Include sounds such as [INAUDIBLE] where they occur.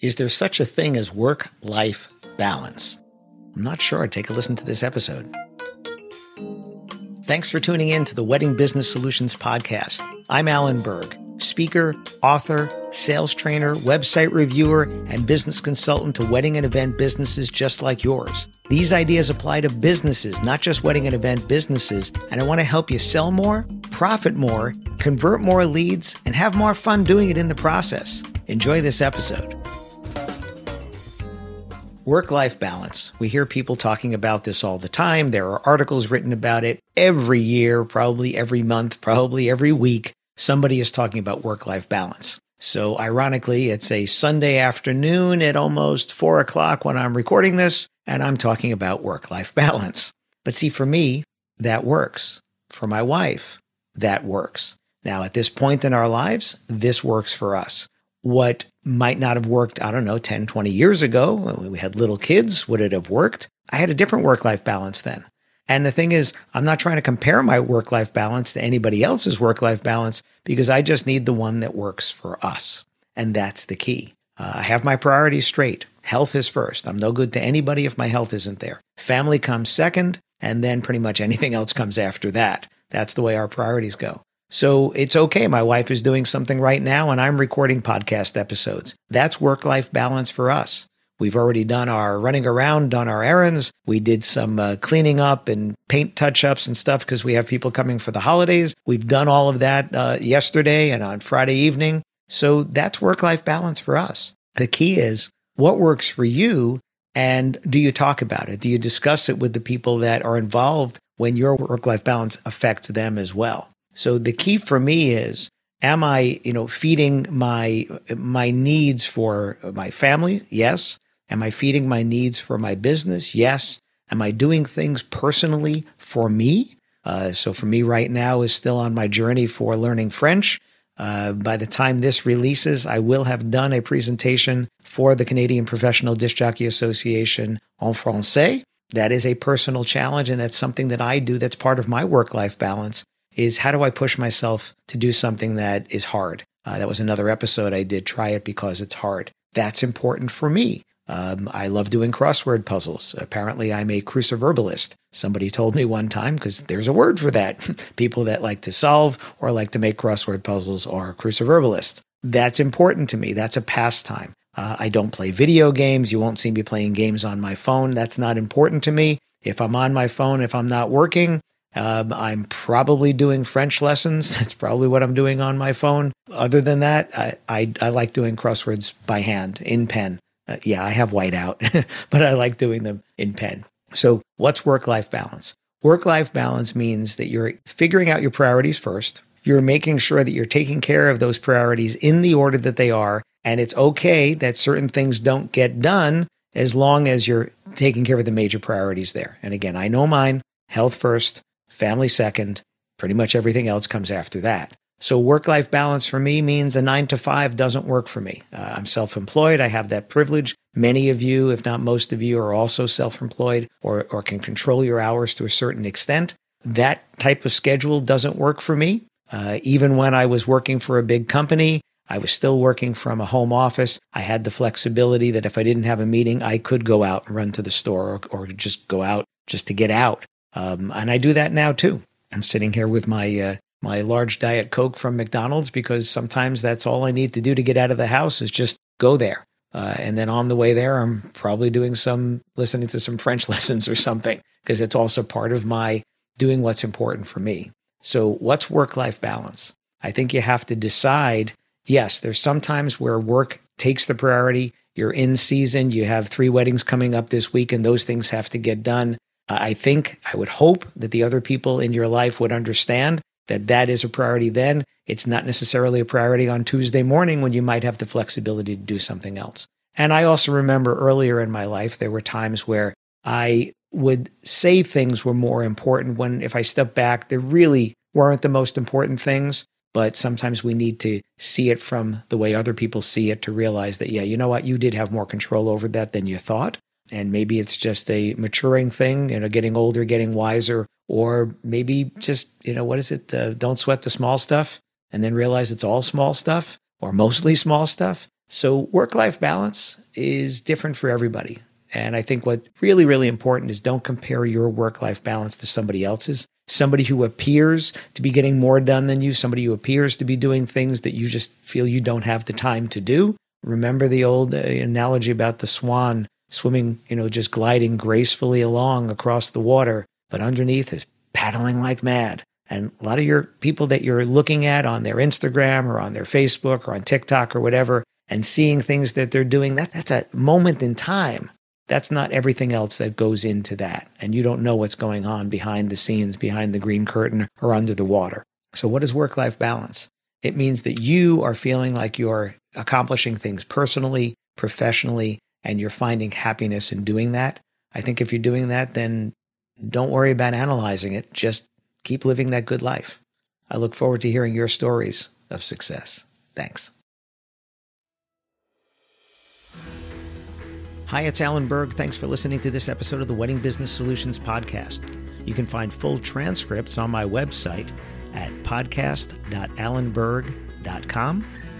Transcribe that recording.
Is there such a thing as work life balance? I'm not sure. Take a listen to this episode. Thanks for tuning in to the Wedding Business Solutions Podcast. I'm Alan Berg, speaker, author, sales trainer, website reviewer, and business consultant to wedding and event businesses just like yours. These ideas apply to businesses, not just wedding and event businesses, and I want to help you sell more, profit more, convert more leads, and have more fun doing it in the process. Enjoy this episode. Work life balance. We hear people talking about this all the time. There are articles written about it every year, probably every month, probably every week. Somebody is talking about work life balance. So, ironically, it's a Sunday afternoon at almost four o'clock when I'm recording this, and I'm talking about work life balance. But see, for me, that works. For my wife, that works. Now, at this point in our lives, this works for us what might not have worked, I don't know, 10, 20 years ago when we had little kids, would it have worked? I had a different work life balance then. And the thing is, I'm not trying to compare my work life balance to anybody else's work life balance because I just need the one that works for us. And that's the key. Uh, I have my priorities straight. Health is first. I'm no good to anybody if my health isn't there. Family comes second, and then pretty much anything else comes after that. That's the way our priorities go. So it's okay. My wife is doing something right now and I'm recording podcast episodes. That's work life balance for us. We've already done our running around, done our errands. We did some uh, cleaning up and paint touch ups and stuff because we have people coming for the holidays. We've done all of that uh, yesterday and on Friday evening. So that's work life balance for us. The key is what works for you and do you talk about it? Do you discuss it with the people that are involved when your work life balance affects them as well? So the key for me is am I, you know, feeding my my needs for my family? Yes. Am I feeding my needs for my business? Yes. Am I doing things personally for me? Uh, so for me right now is still on my journey for learning French. Uh, by the time this releases, I will have done a presentation for the Canadian Professional Disc Jockey Association en français. That is a personal challenge, and that's something that I do that's part of my work life balance is how do I push myself to do something that is hard? Uh, that was another episode I did. Try it because it's hard. That's important for me. Um, I love doing crossword puzzles. Apparently, I'm a cruciverbalist. Somebody told me one time, because there's a word for that. [LAUGHS] People that like to solve or like to make crossword puzzles are cruciverbalists. That's important to me. That's a pastime. Uh, I don't play video games. You won't see me playing games on my phone. That's not important to me. If I'm on my phone, if I'm not working, um, I'm probably doing French lessons. [LAUGHS] That's probably what I'm doing on my phone. Other than that, I, I, I like doing crosswords by hand in pen. Uh, yeah, I have whiteout, [LAUGHS] but I like doing them in pen. So, what's work life balance? Work life balance means that you're figuring out your priorities first. You're making sure that you're taking care of those priorities in the order that they are. And it's okay that certain things don't get done as long as you're taking care of the major priorities there. And again, I know mine health first, family second. Pretty much everything else comes after that. So work life balance for me means a nine to five doesn't work for me. Uh, I'm self employed. I have that privilege. Many of you, if not most of you, are also self employed or, or can control your hours to a certain extent. That type of schedule doesn't work for me. Uh, even when I was working for a big company, I was still working from a home office. I had the flexibility that if I didn't have a meeting, I could go out and run to the store or, or just go out just to get out. Um, and I do that now too. I'm sitting here with my uh, my large diet coke from McDonald's because sometimes that's all I need to do to get out of the house is just go there. Uh, and then on the way there, I'm probably doing some listening to some French [LAUGHS] lessons or something because it's also part of my doing what's important for me. So, what's work life balance? I think you have to decide. Yes, there's sometimes where work takes the priority. You're in season, you have three weddings coming up this week, and those things have to get done. Uh, I think, I would hope that the other people in your life would understand that that is a priority then. It's not necessarily a priority on Tuesday morning when you might have the flexibility to do something else. And I also remember earlier in my life, there were times where I would say things were more important when, if I step back, they really weren't the most important things. But sometimes we need to see it from the way other people see it to realize that, yeah, you know what, you did have more control over that than you thought. And maybe it's just a maturing thing, you know, getting older, getting wiser, or maybe just, you know, what is it? Uh, don't sweat the small stuff and then realize it's all small stuff or mostly small stuff. So work life balance is different for everybody. And I think what really, really important is don't compare your work life balance to somebody else's. Somebody who appears to be getting more done than you, somebody who appears to be doing things that you just feel you don't have the time to do. Remember the old uh, analogy about the swan swimming, you know, just gliding gracefully along across the water, but underneath is paddling like mad. And a lot of your people that you're looking at on their Instagram or on their Facebook or on TikTok or whatever, and seeing things that they're doing, that, that's a moment in time. That's not everything else that goes into that. And you don't know what's going on behind the scenes, behind the green curtain, or under the water. So, what is work life balance? It means that you are feeling like you're accomplishing things personally, professionally, and you're finding happiness in doing that, I think if you're doing that, then don't worry about analyzing it. Just keep living that good life. I look forward to hearing your stories of success. Thanks. Hi, it's Alan Berg. Thanks for listening to this episode of the Wedding Business Solutions Podcast. You can find full transcripts on my website at podcast.alanberg.com.